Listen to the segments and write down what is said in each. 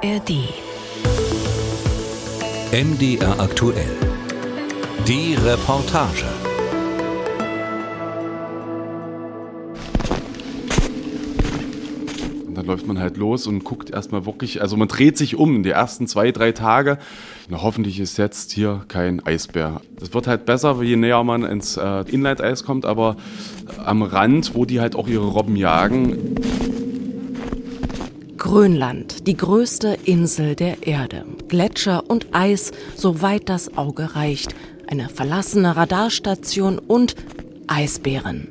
ARD. MDR aktuell. Die Reportage. Und dann läuft man halt los und guckt erstmal wirklich, also man dreht sich um in die ersten zwei, drei Tage. Na, hoffentlich ist jetzt hier kein Eisbär. Das wird halt besser, je näher man ins äh, Inline-Eis kommt, aber am Rand, wo die halt auch ihre Robben jagen, Grönland, die größte Insel der Erde. Gletscher und Eis, soweit das Auge reicht. Eine verlassene Radarstation und Eisbären.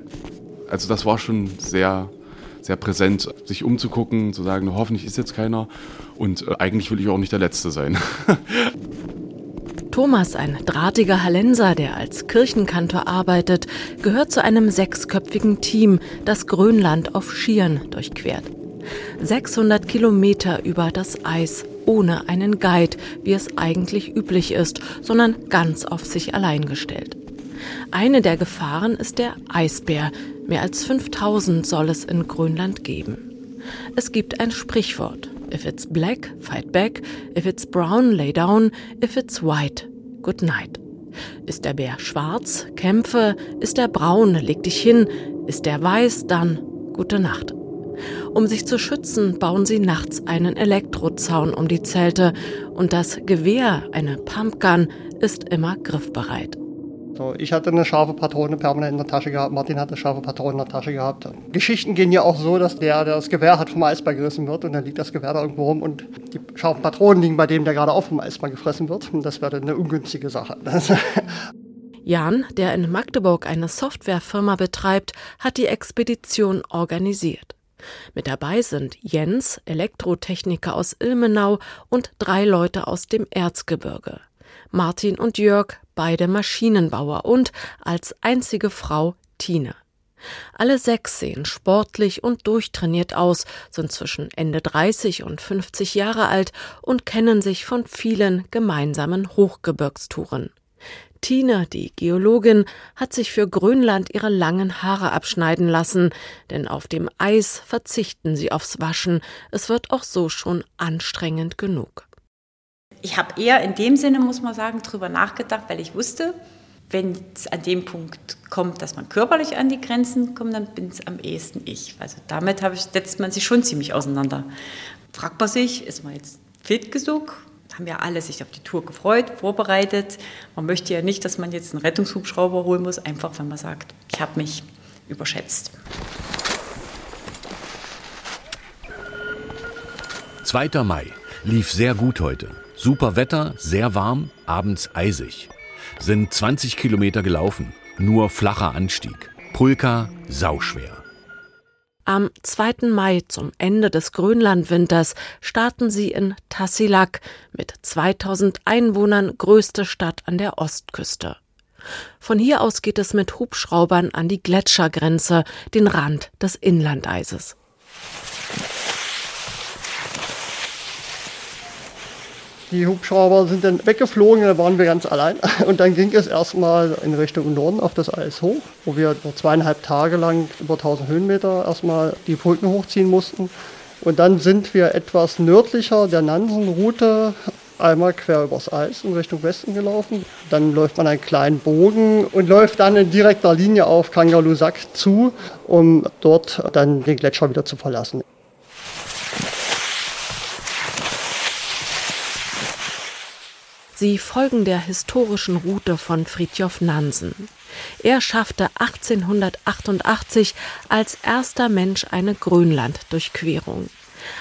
also das war schon sehr, sehr präsent, sich umzugucken, zu sagen, hoffentlich ist jetzt keiner. Und äh, eigentlich will ich auch nicht der Letzte sein. Thomas, ein drahtiger Hallenser, der als Kirchenkantor arbeitet, gehört zu einem sechsköpfigen Team, das Grönland auf Skiern durchquert. 600 Kilometer über das Eis, ohne einen Guide, wie es eigentlich üblich ist, sondern ganz auf sich allein gestellt. Eine der Gefahren ist der Eisbär. Mehr als 5000 soll es in Grönland geben. Es gibt ein Sprichwort. If it's black, fight back. If it's brown, lay down. If it's white, good night. Ist der Bär schwarz, kämpfe. Ist er braun, leg dich hin. Ist er weiß, dann gute Nacht. Um sich zu schützen, bauen sie nachts einen Elektrozaun um die Zelte und das Gewehr, eine Pumpgun, ist immer griffbereit. So, ich hatte eine scharfe Patrone permanent in der Tasche gehabt, Martin hatte scharfe Patronen in der Tasche gehabt. Geschichten gehen ja auch so, dass der, der das Gewehr hat, vom Eisbär gerissen wird und dann liegt das Gewehr da irgendwo rum und die scharfen Patronen liegen bei dem, der gerade auch vom Eisbär gefressen wird. Und das wäre dann eine ungünstige Sache. Jan, der in Magdeburg eine Softwarefirma betreibt, hat die Expedition organisiert. Mit dabei sind Jens, Elektrotechniker aus Ilmenau und drei Leute aus dem Erzgebirge. Martin und Jörg, beide Maschinenbauer und als einzige Frau Tine. Alle sechs sehen sportlich und durchtrainiert aus, sind zwischen Ende 30 und 50 Jahre alt und kennen sich von vielen gemeinsamen Hochgebirgstouren. Tine, die Geologin, hat sich für Grönland ihre langen Haare abschneiden lassen, denn auf dem Eis verzichten sie aufs Waschen. Es wird auch so schon anstrengend genug. Ich habe eher in dem Sinne, muss man sagen, drüber nachgedacht, weil ich wusste, wenn es an dem Punkt kommt, dass man körperlich an die Grenzen kommt, dann bin es am ehesten ich. Also damit ich, setzt man sich schon ziemlich auseinander. Fragt man sich, ist man jetzt fit genug? Haben ja alle sich auf die Tour gefreut, vorbereitet. Man möchte ja nicht, dass man jetzt einen Rettungshubschrauber holen muss, einfach wenn man sagt, ich habe mich überschätzt. 2. Mai. Lief sehr gut heute. Super Wetter, sehr warm, abends eisig. Sind 20 Kilometer gelaufen. Nur flacher Anstieg. Pulka, sauschwer. Am 2. Mai zum Ende des Grönlandwinters starten sie in Tassilak, mit 2000 Einwohnern größte Stadt an der Ostküste. Von hier aus geht es mit Hubschraubern an die Gletschergrenze, den Rand des Inlandeises. Die Hubschrauber sind dann weggeflogen, da waren wir ganz allein. Und dann ging es erstmal in Richtung Norden auf das Eis hoch, wo wir zweieinhalb Tage lang über 1000 Höhenmeter erstmal die Brücken hochziehen mussten. Und dann sind wir etwas nördlicher der Nansen-Route einmal quer übers Eis in Richtung Westen gelaufen. Dann läuft man einen kleinen Bogen und läuft dann in direkter Linie auf Kangalusak zu, um dort dann den Gletscher wieder zu verlassen. Sie folgen der historischen Route von Fridtjof Nansen. Er schaffte 1888 als erster Mensch eine Grönland-Durchquerung.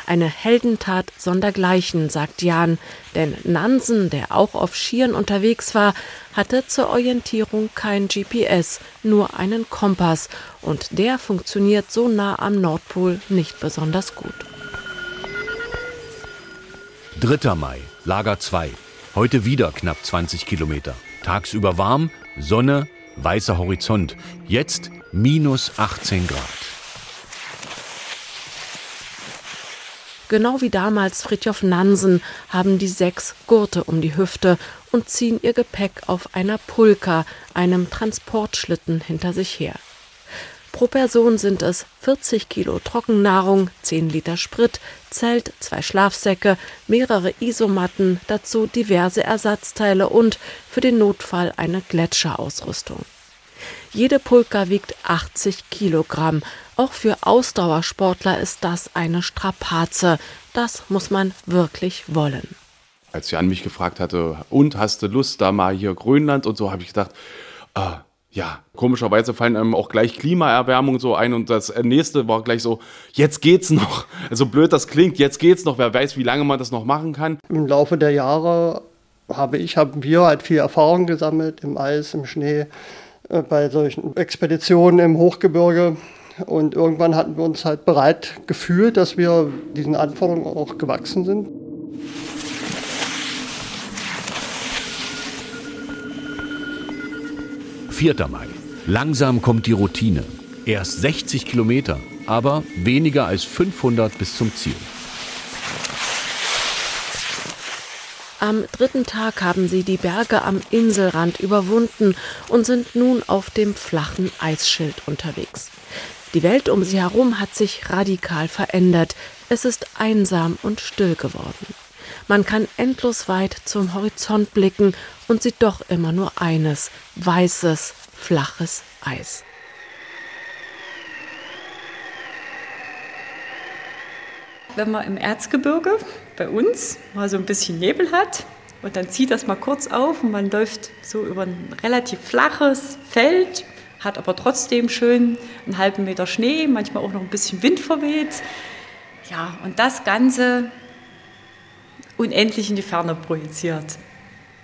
Eine Heldentat sondergleichen, sagt Jan, denn Nansen, der auch auf Skiern unterwegs war, hatte zur Orientierung kein GPS, nur einen Kompass, und der funktioniert so nah am Nordpol nicht besonders gut. 3. Mai, Lager 2. Heute wieder knapp 20 Kilometer. Tagsüber warm, Sonne, weißer Horizont. Jetzt minus 18 Grad. Genau wie damals Fridtjof Nansen haben die sechs Gurte um die Hüfte und ziehen ihr Gepäck auf einer Pulka, einem Transportschlitten, hinter sich her. Pro Person sind es 40 Kilo Trockennahrung, 10 Liter Sprit, Zelt, zwei Schlafsäcke, mehrere Isomatten, dazu diverse Ersatzteile und für den Notfall eine Gletscherausrüstung. Jede Pulka wiegt 80 Kilogramm. Auch für Ausdauersportler ist das eine Strapaze. Das muss man wirklich wollen. Als Jan mich gefragt hatte, und hast du Lust, da mal hier Grönland und so, habe ich gedacht, ah, ja, komischerweise fallen einem auch gleich Klimaerwärmung so ein und das nächste war gleich so, jetzt geht's noch. Also blöd das klingt, jetzt geht's noch, wer weiß, wie lange man das noch machen kann. Im Laufe der Jahre habe ich, haben wir halt viel Erfahrung gesammelt im Eis, im Schnee, äh, bei solchen Expeditionen im Hochgebirge. Und irgendwann hatten wir uns halt bereit gefühlt, dass wir diesen Anforderungen auch gewachsen sind. 4. Mai. Langsam kommt die Routine. Erst 60 Kilometer, aber weniger als 500 bis zum Ziel. Am dritten Tag haben sie die Berge am Inselrand überwunden und sind nun auf dem flachen Eisschild unterwegs. Die Welt um sie herum hat sich radikal verändert. Es ist einsam und still geworden. Man kann endlos weit zum Horizont blicken und sieht doch immer nur eines, weißes, flaches Eis. Wenn man im Erzgebirge bei uns mal so ein bisschen Nebel hat und dann zieht das mal kurz auf und man läuft so über ein relativ flaches Feld, hat aber trotzdem schön einen halben Meter Schnee, manchmal auch noch ein bisschen Wind verweht. Ja, und das Ganze unendlich in die Ferne projiziert.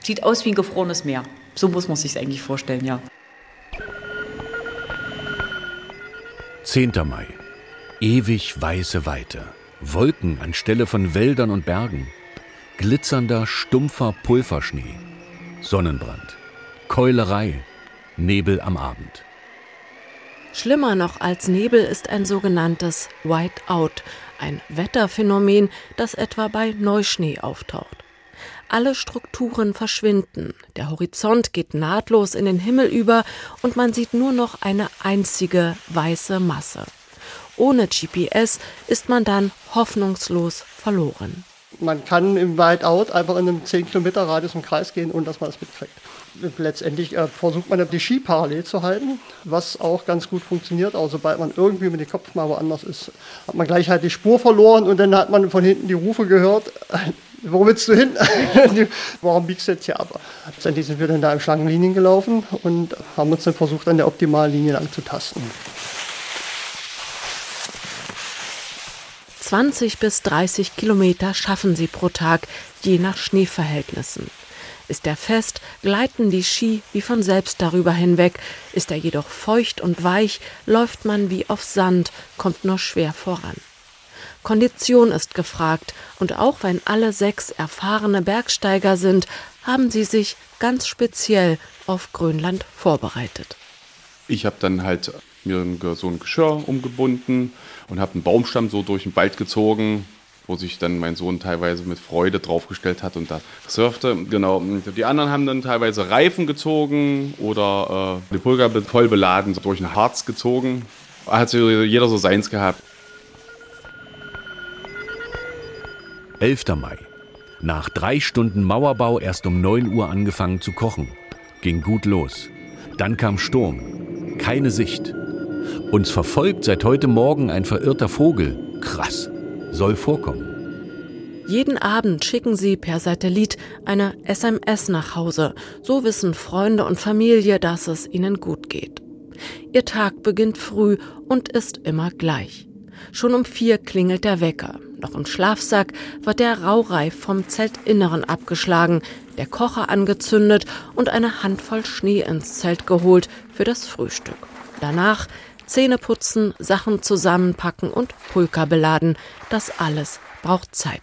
Sieht aus wie ein gefrorenes Meer. So muss man sich eigentlich vorstellen, ja. 10. Mai. Ewig weiße Weite. Wolken anstelle von Wäldern und Bergen. Glitzernder, stumpfer Pulverschnee. Sonnenbrand. Keulerei. Nebel am Abend. Schlimmer noch als Nebel ist ein sogenanntes Whiteout, ein Wetterphänomen, das etwa bei Neuschnee auftaucht. Alle Strukturen verschwinden, der Horizont geht nahtlos in den Himmel über und man sieht nur noch eine einzige weiße Masse. Ohne GPS ist man dann hoffnungslos verloren. Man kann im Whiteout einfach in einem 10 Kilometer Radius im Kreis gehen, ohne dass man das mitkriegt. Letztendlich äh, versucht man die Ski parallel zu halten, was auch ganz gut funktioniert. Aber sobald man irgendwie mit dem Kopf mal woanders ist, hat man gleich halt die Spur verloren und dann hat man von hinten die Rufe gehört. Wo willst du hin? Warum biegst du jetzt hier ab? Letztendlich sind wir dann da im Schlangenlinien gelaufen und haben uns dann versucht, an der optimalen Linie lang zu. 20 bis 30 Kilometer schaffen sie pro Tag, je nach Schneeverhältnissen. Ist er fest, gleiten die Ski wie von selbst darüber hinweg. Ist er jedoch feucht und weich, läuft man wie auf Sand, kommt nur schwer voran. Kondition ist gefragt, und auch wenn alle sechs erfahrene Bergsteiger sind, haben sie sich ganz speziell auf Grönland vorbereitet. Ich habe dann halt mir so ein Geschirr umgebunden und habe einen Baumstamm so durch den Wald gezogen, wo sich dann mein Sohn teilweise mit Freude draufgestellt hat und da surfte. Genau. Die anderen haben dann teilweise Reifen gezogen oder äh, die Pulga voll beladen durch ein Harz gezogen. Hat jeder so seins gehabt. 11. Mai. Nach drei Stunden Mauerbau erst um 9 Uhr angefangen zu kochen. Ging gut los. Dann kam Sturm. Keine Sicht. Uns verfolgt seit heute Morgen ein verirrter Vogel. Krass. Soll vorkommen. Jeden Abend schicken sie per Satellit eine SMS nach Hause. So wissen Freunde und Familie, dass es ihnen gut geht. Ihr Tag beginnt früh und ist immer gleich. Schon um vier klingelt der Wecker. Noch im Schlafsack wird der Raureif vom Zeltinneren abgeschlagen, der Kocher angezündet und eine Handvoll Schnee ins Zelt geholt für das Frühstück. Danach Zähne putzen, Sachen zusammenpacken und Pulka beladen. Das alles braucht Zeit.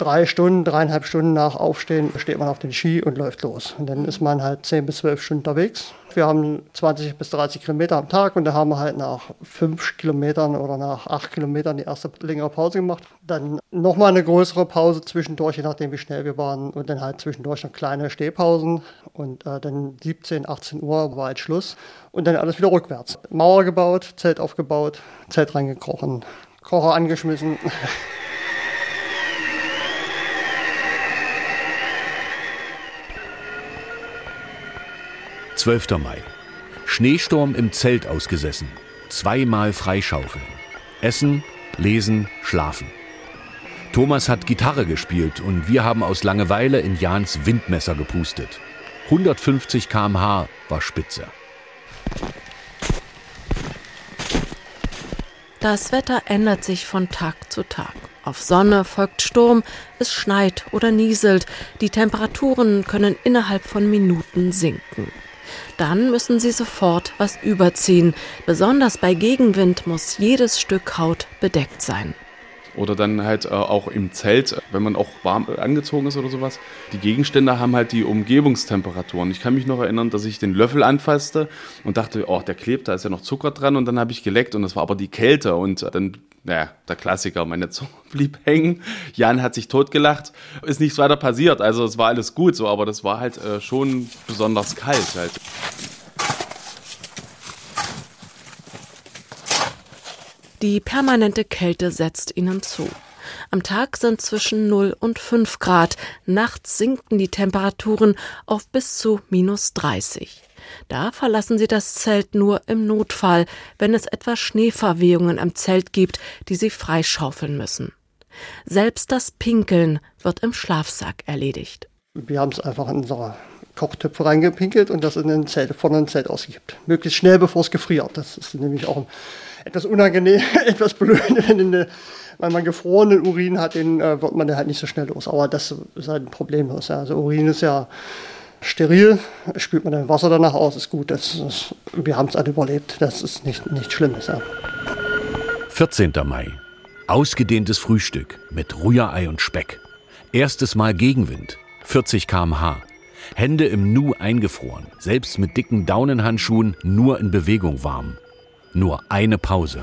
Drei Stunden, dreieinhalb Stunden nach Aufstehen steht man auf den Ski und läuft los. Und dann ist man halt zehn bis zwölf Stunden unterwegs. Wir haben 20 bis 30 Kilometer am Tag und da haben wir halt nach fünf Kilometern oder nach acht Kilometern die erste längere Pause gemacht. Dann nochmal eine größere Pause zwischendurch, je nachdem wie schnell wir waren. Und dann halt zwischendurch noch kleine Stehpausen. Und äh, dann 17, 18 Uhr war halt Schluss. Und dann alles wieder rückwärts. Mauer gebaut, Zelt aufgebaut, Zelt reingekrochen, Kocher angeschmissen. 12. Mai. Schneesturm im Zelt ausgesessen. Zweimal freischaufeln. Essen, lesen, schlafen. Thomas hat Gitarre gespielt und wir haben aus Langeweile in Jans Windmesser gepustet. 150 km/h war spitze. Das Wetter ändert sich von Tag zu Tag. Auf Sonne folgt Sturm, es schneit oder nieselt, die Temperaturen können innerhalb von Minuten sinken. Dann müssen sie sofort was überziehen. Besonders bei Gegenwind muss jedes Stück Haut bedeckt sein. Oder dann halt äh, auch im Zelt, wenn man auch warm angezogen ist oder sowas. Die Gegenstände haben halt die Umgebungstemperaturen. Ich kann mich noch erinnern, dass ich den Löffel anfasste und dachte, oh, der klebt, da ist ja noch Zucker dran. Und dann habe ich geleckt und das war aber die Kälte. Und dann naja, der Klassiker, meine Zunge blieb hängen. Jan hat sich totgelacht. Ist nichts weiter passiert. Also es war alles gut so, aber das war halt äh, schon besonders kalt halt. Die permanente Kälte setzt ihnen zu. Am Tag sind zwischen 0 und 5 Grad, nachts sinken die Temperaturen auf bis zu minus 30. Da verlassen sie das Zelt nur im Notfall, wenn es etwa Schneeverwehungen am Zelt gibt, die sie freischaufeln müssen. Selbst das Pinkeln wird im Schlafsack erledigt. Wir haben es einfach in unsere Kochtöpfe reingepinkelt und das in ein Zelt, vorne ein Zelt ausgibt. Möglichst schnell, bevor es gefriert. Das ist nämlich auch etwas unangenehm, etwas blöd, wenn, eine, wenn man gefrorenen Urin hat, den äh, wird man halt nicht so schnell los. Aber das ist halt ein Problem. Ja. Also Urin ist ja steril, spült man dann Wasser danach aus, ist gut. Das ist, wir haben es alle überlebt, das ist nicht, nichts Schlimmes. Ja. 14. Mai. Ausgedehntes Frühstück mit Rührei und Speck. Erstes Mal Gegenwind, 40 km/h. Hände im Nu eingefroren, selbst mit dicken Daunenhandschuhen nur in Bewegung warm. Nur eine Pause.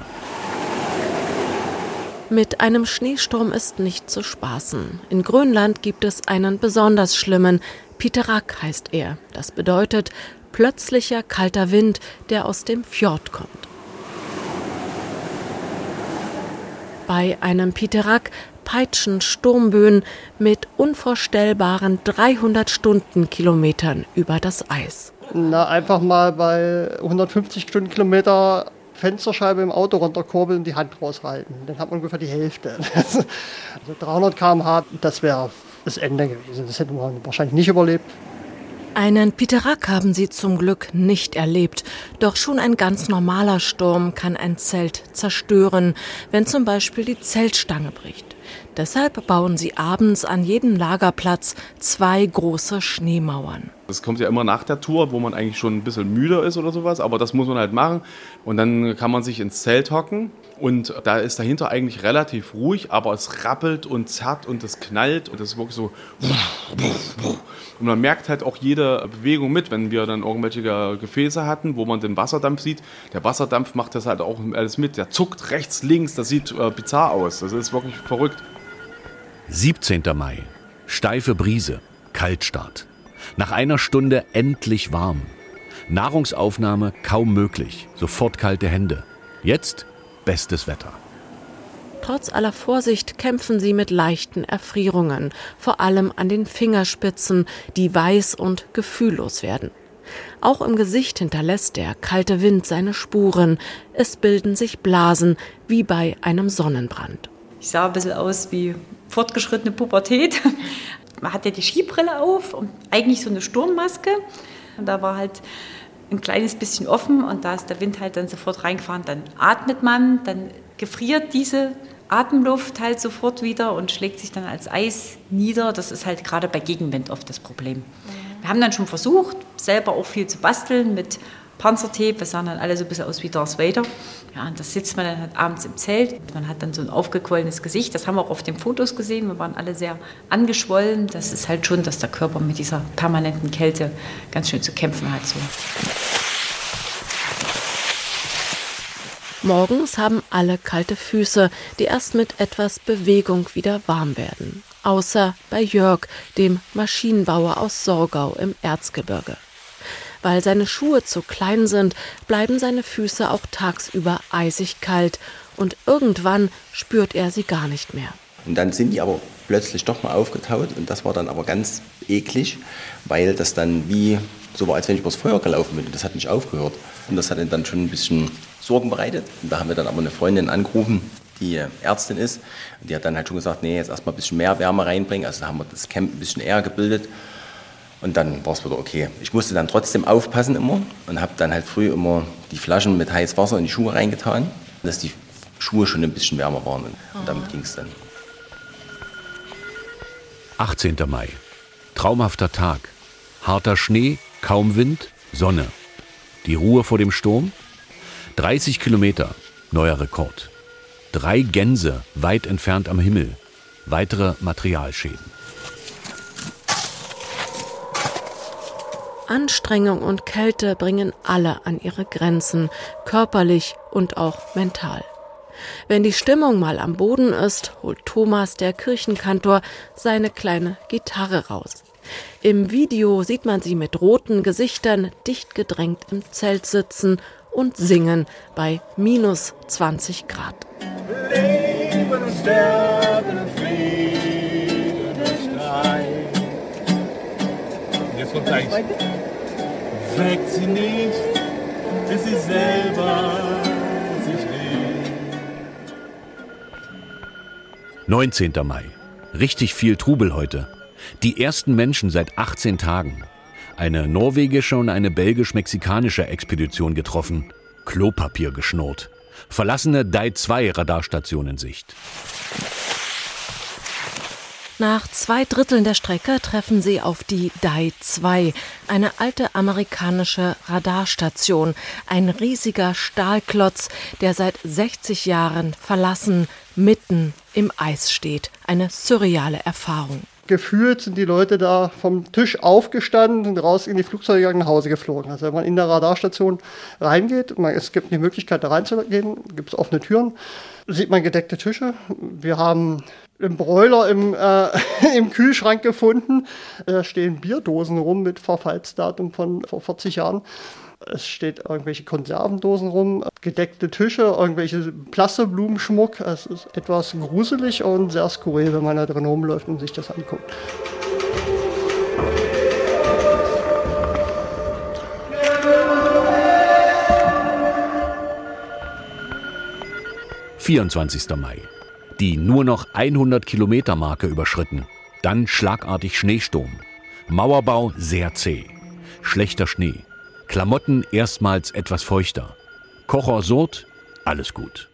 Mit einem Schneesturm ist nicht zu spaßen. In Grönland gibt es einen besonders schlimmen, Piterak heißt er. Das bedeutet plötzlicher kalter Wind, der aus dem Fjord kommt. Bei einem Piterak peitschen Sturmböen mit unvorstellbaren 300 Stundenkilometern über das Eis. Na, einfach mal bei 150 Stundenkilometer Fensterscheibe im Auto runterkurbeln und die Hand raushalten. Dann hat man ungefähr die Hälfte. also 300 km/h, das wäre das Ende gewesen. Das hätten wir wahrscheinlich nicht überlebt. Einen Piterak haben sie zum Glück nicht erlebt. Doch schon ein ganz normaler Sturm kann ein Zelt zerstören, wenn zum Beispiel die Zeltstange bricht. Deshalb bauen sie abends an jedem Lagerplatz zwei große Schneemauern. Das kommt ja immer nach der Tour, wo man eigentlich schon ein bisschen müder ist oder sowas, aber das muss man halt machen. Und dann kann man sich ins Zelt hocken und da ist dahinter eigentlich relativ ruhig, aber es rappelt und zerrt und es knallt und es ist wirklich so. Und man merkt halt auch jede Bewegung mit, wenn wir dann irgendwelche Gefäße hatten, wo man den Wasserdampf sieht. Der Wasserdampf macht das halt auch alles mit. Der zuckt rechts, links, das sieht äh, bizarr aus. Das ist wirklich verrückt. 17. Mai. Steife Brise. Kaltstart. Nach einer Stunde endlich warm. Nahrungsaufnahme kaum möglich. Sofort kalte Hände. Jetzt bestes Wetter. Trotz aller Vorsicht kämpfen sie mit leichten Erfrierungen, vor allem an den Fingerspitzen, die weiß und gefühllos werden. Auch im Gesicht hinterlässt der kalte Wind seine Spuren. Es bilden sich Blasen, wie bei einem Sonnenbrand. Ich sah ein bisschen aus wie fortgeschrittene Pubertät. Man hatte die Skibrille auf und eigentlich so eine Sturmmaske. Und da war halt ein kleines bisschen offen und da ist der Wind halt dann sofort reingefahren. Dann atmet man, dann gefriert diese Atemluft halt sofort wieder und schlägt sich dann als Eis nieder. Das ist halt gerade bei Gegenwind oft das Problem. Wir haben dann schon versucht, selber auch viel zu basteln mit Panzertape. Wir sahen dann alle so ein bisschen aus wie Darth Vader. Ja, und da sitzt man dann halt abends im Zelt. Man hat dann so ein aufgequollenes Gesicht. Das haben wir auch auf den Fotos gesehen. Wir waren alle sehr angeschwollen. Das ist halt schon, dass der Körper mit dieser permanenten Kälte ganz schön zu kämpfen hat. So. Morgens haben alle kalte Füße, die erst mit etwas Bewegung wieder warm werden. Außer bei Jörg, dem Maschinenbauer aus Sorgau im Erzgebirge. Weil seine Schuhe zu klein sind, bleiben seine Füße auch tagsüber eisig kalt und irgendwann spürt er sie gar nicht mehr. Und dann sind die aber plötzlich doch mal aufgetaut und das war dann aber ganz eklig, weil das dann wie so war, als wenn ich übers Feuer gelaufen bin. Das hat nicht aufgehört. Und das hat dann schon ein bisschen Sorgen bereitet. Und da haben wir dann aber eine Freundin angerufen, die Ärztin ist. Und die hat dann halt schon gesagt, nee, jetzt erstmal ein bisschen mehr Wärme reinbringen. Also da haben wir das Camp ein bisschen eher gebildet. Und dann war es wieder okay. Ich musste dann trotzdem aufpassen immer und habe dann halt früh immer die Flaschen mit heißem Wasser in die Schuhe reingetan, dass die Schuhe schon ein bisschen wärmer waren. Und, und damit ging es dann. 18. Mai. Traumhafter Tag. Harter Schnee, kaum Wind, Sonne. Die Ruhe vor dem Sturm? 30 Kilometer, neuer Rekord. Drei Gänse weit entfernt am Himmel. Weitere Materialschäden. Anstrengung und Kälte bringen alle an ihre Grenzen, körperlich und auch mental. Wenn die Stimmung mal am Boden ist, holt Thomas, der Kirchenkantor, seine kleine Gitarre raus. Im Video sieht man sie mit roten Gesichtern dicht gedrängt im Zelt sitzen und singen bei minus 20 Grad. Leben sterben, Frieden und Streit. Jetzt kommt eigentlich. Weckt sie nicht, bis sie selber sich will. 19. Mai. Richtig viel Trubel heute. Die ersten Menschen seit 18 Tagen. Eine norwegische und eine belgisch-mexikanische Expedition getroffen. Klopapier geschnurrt. Verlassene Dai 2 Radarstation in Sicht. Nach zwei Dritteln der Strecke treffen sie auf die Dai 2, eine alte amerikanische Radarstation, ein riesiger Stahlklotz, der seit 60 Jahren verlassen mitten im Eis steht. Eine surreale Erfahrung gefühlt sind die Leute da vom Tisch aufgestanden und raus in die Flugzeuge nach Hause geflogen. Also wenn man in der Radarstation reingeht, man, es gibt die Möglichkeit da reinzugehen, gibt es offene Türen, sieht man gedeckte Tische. Wir haben einen Broiler im, äh, im Kühlschrank gefunden. Da stehen Bierdosen rum mit Verfallsdatum von vor 40 Jahren. Es steht irgendwelche Konservendosen rum, gedeckte Tische, irgendwelche Plastikblumenschmuck. Es ist etwas gruselig und sehr skurril, wenn man da drin rumläuft und sich das anguckt. »24. Mai. Die nur noch 100 Kilometer Marke überschritten. Dann schlagartig Schneesturm. Mauerbau sehr zäh. Schlechter Schnee. Klamotten erstmals etwas feuchter. Kocher Surt, alles gut.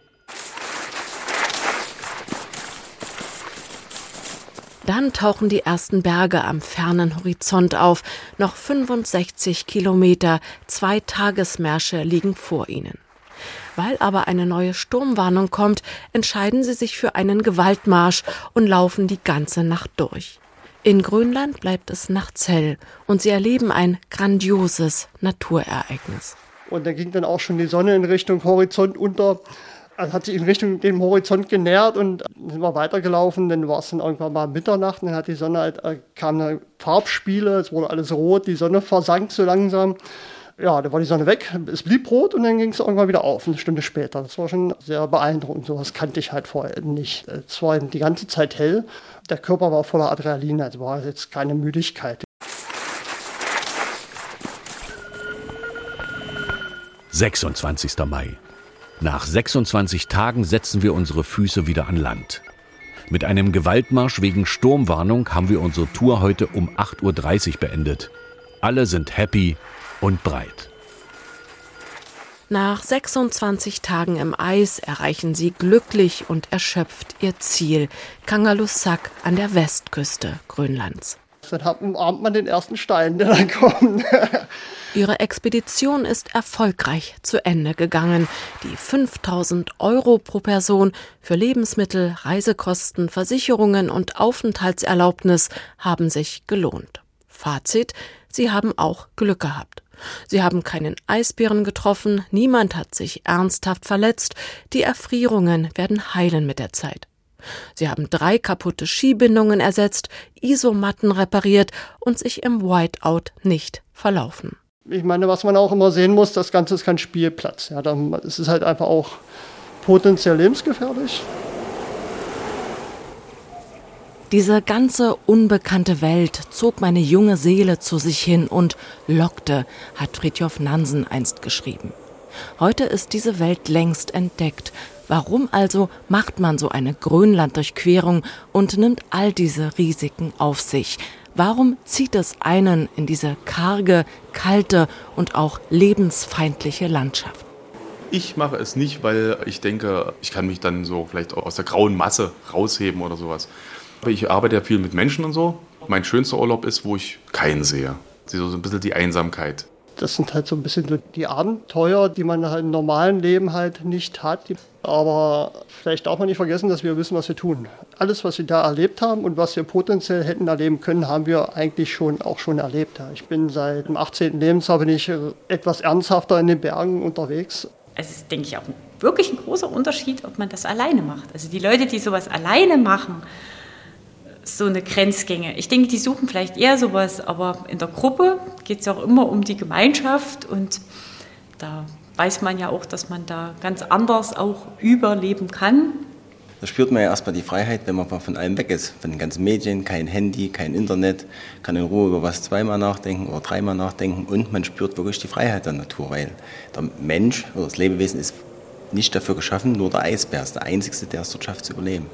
Dann tauchen die ersten Berge am fernen Horizont auf. Noch 65 Kilometer, zwei Tagesmärsche liegen vor ihnen. Weil aber eine neue Sturmwarnung kommt, entscheiden sie sich für einen Gewaltmarsch und laufen die ganze Nacht durch. In Grönland bleibt es nachts hell und sie erleben ein grandioses Naturereignis. Und da ging dann auch schon die Sonne in Richtung Horizont unter. Also hat sich in Richtung dem Horizont genähert und sind wir weitergelaufen. Dann war es dann irgendwann mal Mitternacht. Dann hat die Sonne halt, äh, kam Farbspiele, es wurde alles rot, die Sonne versank so langsam. Ja, da war die Sonne weg, es blieb rot und dann ging es irgendwann wieder auf, eine Stunde später. Das war schon sehr beeindruckend. Sowas kannte ich halt vorher nicht. Es war die ganze Zeit hell der Körper war voller Adrenalin, also war jetzt keine Müdigkeit. »26. Mai. Nach 26 Tagen setzen wir unsere Füße wieder an Land. Mit einem Gewaltmarsch wegen Sturmwarnung haben wir unsere Tour heute um 8.30 Uhr beendet. Alle sind happy und breit. Nach 26 Tagen im Eis erreichen sie glücklich und erschöpft ihr Ziel, Kangalussuaq an der Westküste Grönlands. Dann umarmt man den ersten Stein, der dann kommt. Ihre Expedition ist erfolgreich zu Ende gegangen. Die 5000 Euro pro Person für Lebensmittel, Reisekosten, Versicherungen und Aufenthaltserlaubnis haben sich gelohnt. Fazit, Sie haben auch Glück gehabt. Sie haben keinen Eisbären getroffen, niemand hat sich ernsthaft verletzt, die Erfrierungen werden heilen mit der Zeit. Sie haben drei kaputte Skibindungen ersetzt, Isomatten repariert und sich im Whiteout nicht verlaufen. Ich meine, was man auch immer sehen muss, das Ganze ist kein Spielplatz. Ja, dann, es ist halt einfach auch potenziell lebensgefährlich. Diese ganze unbekannte Welt zog meine junge Seele zu sich hin und lockte, hat Fridtjof Nansen einst geschrieben. Heute ist diese Welt längst entdeckt. Warum also macht man so eine Grönlanddurchquerung und nimmt all diese Risiken auf sich? Warum zieht es einen in diese karge, kalte und auch lebensfeindliche Landschaft? Ich mache es nicht, weil ich denke, ich kann mich dann so vielleicht aus der grauen Masse rausheben oder sowas. Ich arbeite ja viel mit Menschen und so. Mein schönster Urlaub ist, wo ich keinen sehe. So ein bisschen die Einsamkeit. Das sind halt so ein bisschen die Abenteuer, die man halt im normalen Leben halt nicht hat. Aber vielleicht darf man nicht vergessen, dass wir wissen, was wir tun. Alles, was wir da erlebt haben und was wir potenziell hätten erleben können, haben wir eigentlich schon auch schon erlebt. Ich bin seit dem 18. Lebensjahr bin ich etwas ernsthafter in den Bergen unterwegs. Es ist, denke ich, auch wirklich ein großer Unterschied, ob man das alleine macht. Also die Leute, die sowas alleine machen, so eine Grenzgänge. Ich denke, die suchen vielleicht eher sowas, aber in der Gruppe geht es ja auch immer um die Gemeinschaft und da weiß man ja auch, dass man da ganz anders auch überleben kann. Da spürt man ja erstmal die Freiheit, wenn man von allem weg ist. Von den ganzen Medien, kein Handy, kein Internet, kann in Ruhe über was zweimal nachdenken oder dreimal nachdenken und man spürt wirklich die Freiheit der Natur, weil der Mensch oder das Lebewesen ist nicht dafür geschaffen, nur der Eisbär ist der Einzige, der es dort schafft zu überleben.